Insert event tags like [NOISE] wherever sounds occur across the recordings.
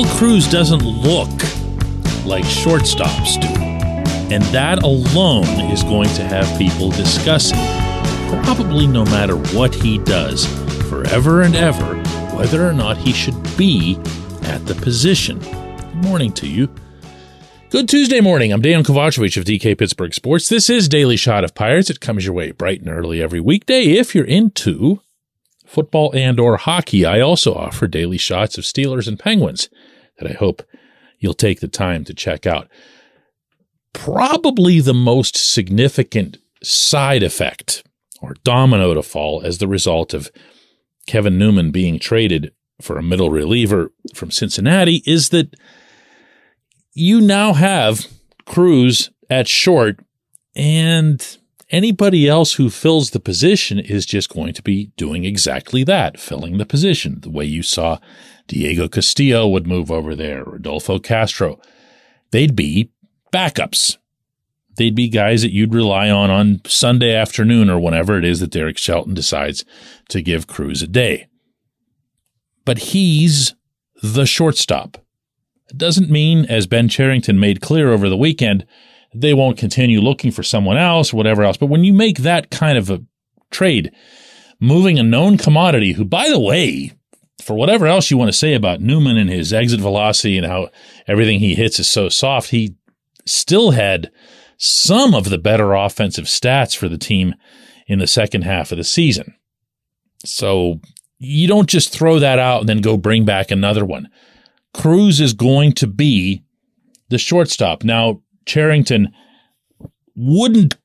Oneil Cruz doesn't look like shortstops do. And that alone is going to have people discussing, probably no matter what he does, forever and ever, whether or not he should be at the position. Good morning to you. Good Tuesday morning. I'm Dejan Kovacevic of DK Pittsburgh Sports. This is Daily Shot of Pirates. It comes your way bright and early every weekday. If you're into football and or hockey, I also offer daily shots of Steelers and Penguins that I hope you'll take the time to check out. Probably the most significant side effect or domino to fall as the result of Kevin Newman being traded for a middle reliever from Cincinnati is that you now have Cruz at short, and anybody else who fills the position is just going to be doing exactly that, filling the position, the way you saw Diego Castillo would move over there, Rodolfo Castro. They'd be backups. They'd be guys that you'd rely on on Sunday afternoon or whenever it is that Derek Shelton decides to give Cruz a day. But he's the shortstop. It doesn't mean, as Ben Cherington made clear over the weekend, they won't continue looking for someone else, whatever else. But when you make that kind of a trade, moving a known commodity, who, by the way, for whatever else you want to say about Newman and his exit velocity and how everything he hits is so soft, he still had some of the better offensive stats for the team in the second half of the season. So you don't just throw that out and then go bring back another one. Cruz is going to be the shortstop. Now, Cherington wouldn't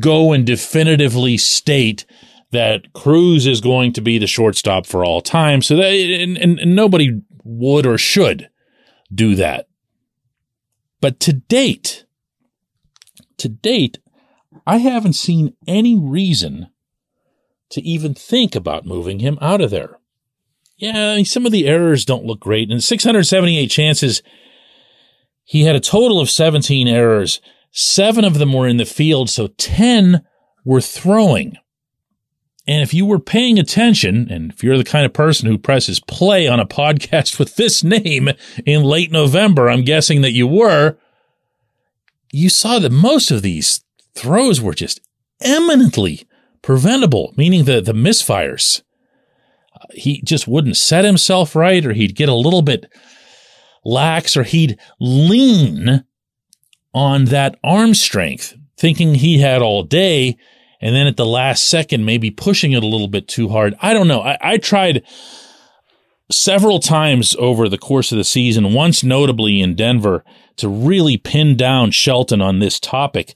go and definitively state that Cruz is going to be the shortstop for all time. So that, and, and, and nobody would or should do that. But to date, to date, I haven't seen any reason to even think about moving him out of there yeah, some of the errors don't look great. And 678 chances, he had a total of 17 errors. Seven of them were in the field, so 10 were throwing. And if you were paying attention, and if you're the kind of person who presses play on a podcast [LAUGHS] with this name in late November, I'm guessing that you were, you saw that most of these throws were just eminently preventable, meaning the, the misfires uh, he just wouldn't set himself right, or he'd get a little bit lax, or he'd lean on that arm strength, thinking he had all day. And then at the last second, maybe pushing it a little bit too hard. I don't know. I, I tried several times over the course of the season, once notably in Denver, to really pin down Shelton on this topic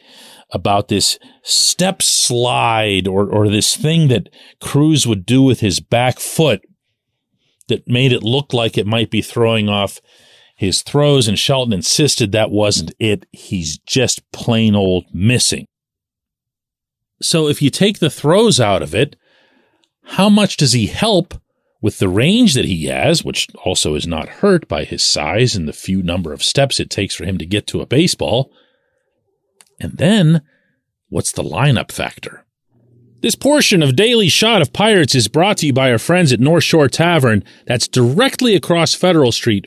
about this step slide or, or this thing that Cruz would do with his back foot that made it look like it might be throwing off his throws. And Shelton insisted that wasn't it. He's just plain old missing. So if you take the throws out of it, how much does he help with the range that he has, which also is not hurt by his size and the few number of steps it takes for him to get to a baseball? And then, what's the lineup factor? This portion of Daily Shot of Pirates is brought to you by our friends at North Shore Tavern, that's directly across Federal Street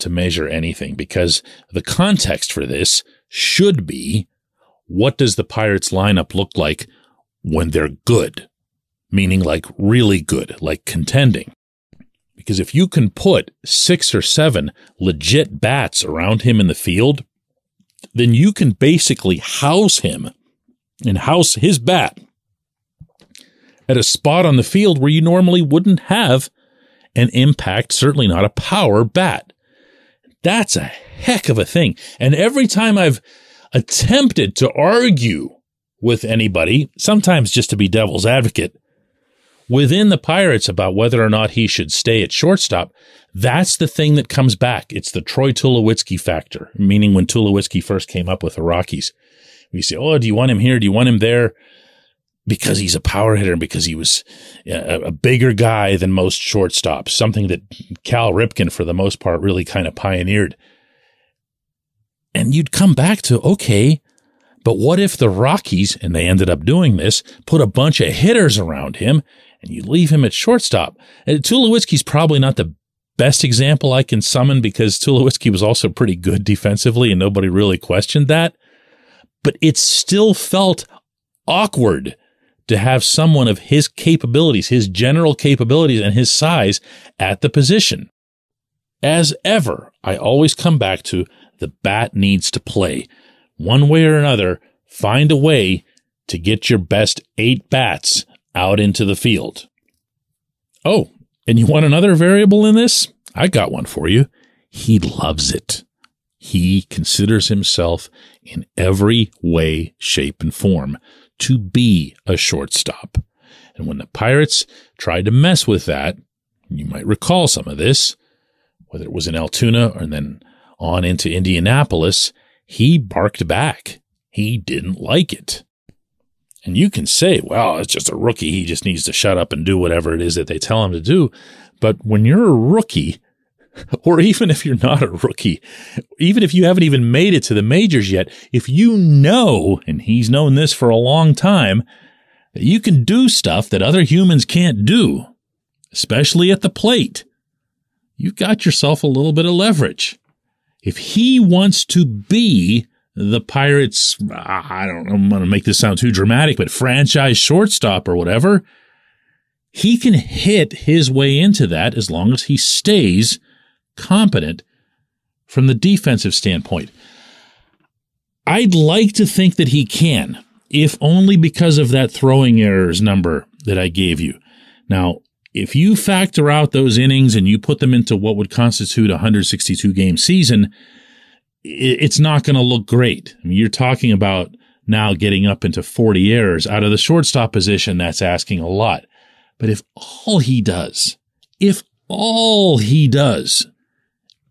to measure anything because the context for this should be what does the Pirates lineup look like when they're good? Meaning like really good, like contending. Because if you can put six or seven legit bats around him in the field, then you can basically house him and house his bat at a spot on the field where you normally wouldn't have an impact, certainly not a power bat. That's a heck of a thing. And every time I've attempted to argue with anybody, sometimes just to be devil's advocate, within the Pirates about whether or not he should stay at shortstop, that's the thing that comes back. It's the Troy Tulowitzki factor, meaning when Tulowitzki first came up with the Rockies. We say, oh, do you want him here? Do you want him there? Because he's a power hitter and because he was a, a bigger guy than most shortstops, something that Cal Ripken, for the most part, really kind of pioneered. And you'd come back to, okay, but what if the Rockies, and they ended up doing this, put a bunch of hitters around him and you leave him at shortstop? And Tulowitzki's probably not the best example I can summon because Tulowitzki was also pretty good defensively and nobody really questioned that. But it still felt awkward to have someone of his capabilities, his general capabilities and his size at the position. As ever, I always come back to the bat needs to play. One way or another, find a way to get your best eight bats out into the field. Oh, and you want another variable in this? I got one for you. He loves it. He considers himself in every way, shape, and form to be a shortstop. And when the Pirates tried to mess with that, you might recall some of this, whether it was in Altoona or then on into Indianapolis, he barked back. He didn't like it. And you can say, well, it's just a rookie. He just needs to shut up and do whatever it is that they tell him to do. But when you're a rookie, [LAUGHS] or even if you're not a rookie, even if you haven't even made it to the majors yet, if you know, and he's known this for a long time, that you can do stuff that other humans can't do, especially at the plate, you've got yourself a little bit of leverage. If he wants to be the Pirates, I don't I'm going to make this sound too dramatic, but franchise shortstop or whatever, he can hit his way into that as long as he stays competent from the defensive standpoint. I'd like to think that he can, if only because of that throwing errors number that I gave you. Now, if you factor out those innings and you put them into what would constitute a 162 game season, it's not going to look great. I mean, you're talking about now getting up into 40 errors out of the shortstop position. That's asking a lot. But if all he does, if all he does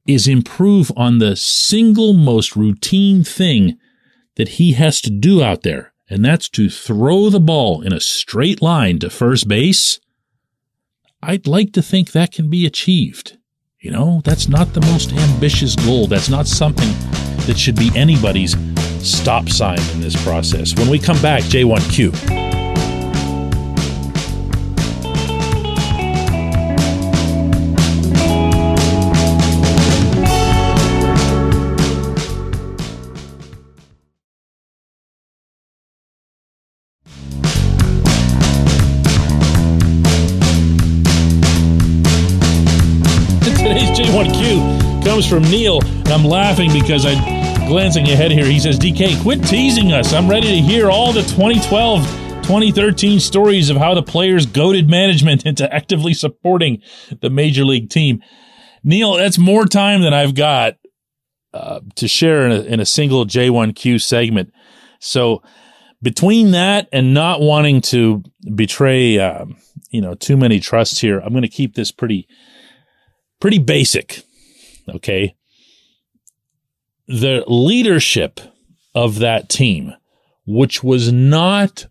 is improve on the single most routine thing that he has to do out there, and that's to throw the ball in a straight line to first base, I'd like to think that can be achieved. You know, that's not the most ambitious goal. That's not something that should be anybody's stop sign in this process. When we come back, J1Q. From Neil, and I'm laughing because I'm glancing ahead here. He says, DK, quit teasing us. I'm ready to hear all the 2012 2013 stories of how the players goaded management [LAUGHS] into actively supporting the major league team. Neil, that's more time than I've got uh, to share in a, in a single J1Q segment. So between that and not wanting to betray, uh, you know, too many trusts here, I'm going to keep this pretty, pretty basic. Okay. The leadership of that team, which was not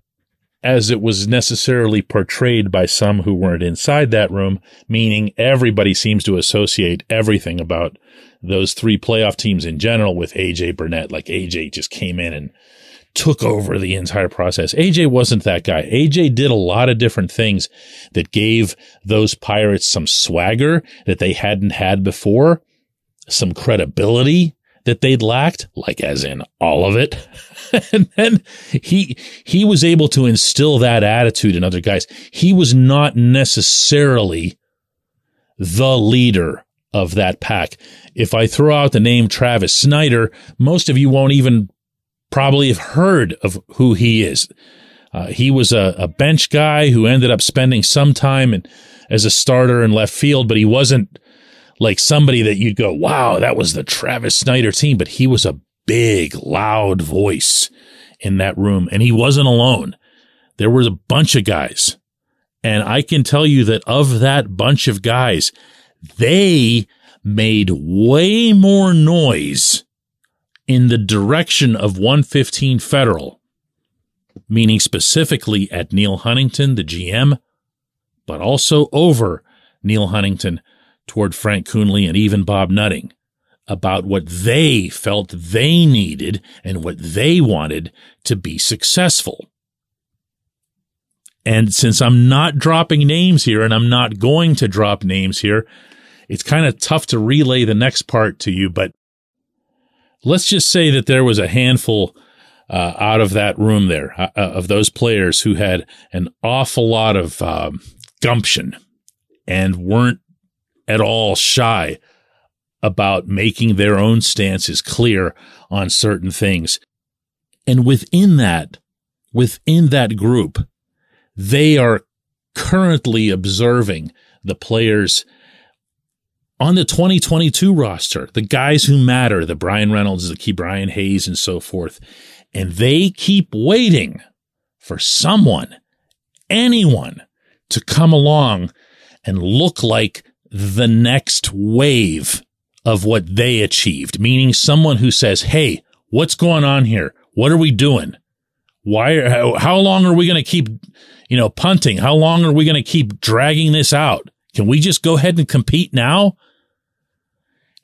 as it was necessarily portrayed by some who weren't inside that room, meaning everybody seems to associate everything about those three playoff teams in general with AJ Burnett. Like AJ just came in and took over the entire process. AJ wasn't that guy. AJ did a lot of different things that gave those Pirates some swagger that they hadn't had before some credibility that they'd lacked, like as in all of it. [LAUGHS] and then he, he was able to instill that attitude in other guys. He was not necessarily the leader of that pack. If I throw out the name Travis Snider, most of you won't even probably have heard of who he is. Uh, he was a, a bench guy who ended up spending some time in, as a starter in left field, but he wasn't like somebody that you'd go, wow, that was the Travis Snider team, but he was a big, loud voice in that room and he wasn't alone. There was a bunch of guys And I can tell you that of that bunch of guys, they made way more noise in the direction of 115 Federal, meaning specifically at Neal Huntington, the GM, but also over Neal Huntington toward Frank Coonelly and even Bob Nutting about what they felt they needed and what they wanted to be successful. And since I'm not dropping names here and I'm not going to drop names here, it's kind of tough to relay the next part to you, but let's just say that there was a handful uh, out of that room there uh, uh of those players who had an awful lot of um, gumption and weren't at all shy about making their own stances clear on certain things. And within that, within that group, they are currently observing the players on the 2022 roster, the guys who matter, the Bryan Reynolds, the Ke'Bryan Hayes, and so forth. And they keep waiting for someone, anyone to come along and look like the next wave of what they achieved, meaning someone who says, Hey, what's going on here? What are we doing? Why, are, how, how long are we going to keep, you know, punting? How long are we going to keep dragging this out? Can we just go ahead and compete now?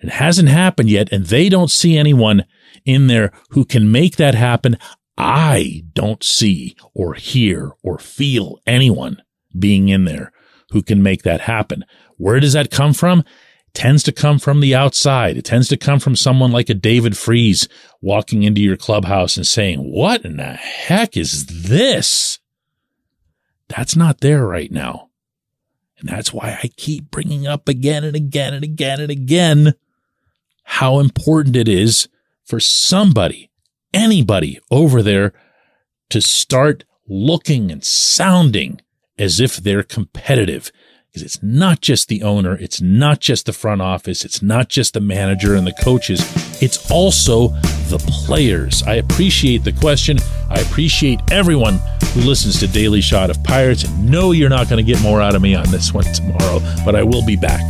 It hasn't happened yet, and they don't see anyone in there who can make that happen. I don't see or hear or feel anyone being in there who can make that happen. Where does that come from? It tends to come from the outside. It tends to come from someone like a David Freese walking into your clubhouse and saying, what in the heck is this? That's not there right now. And that's why I keep bringing up again and again and again and again how important it is for somebody, anybody over there to start looking and sounding as if they're competitive it's not just the owner, it's not just the front office, it's not just the manager and the coaches, it's also the players. I appreciate the question. I appreciate everyone who listens to Daily Shot of Pirates. And no, you're not going to get more out of me on this one tomorrow, but I will be back.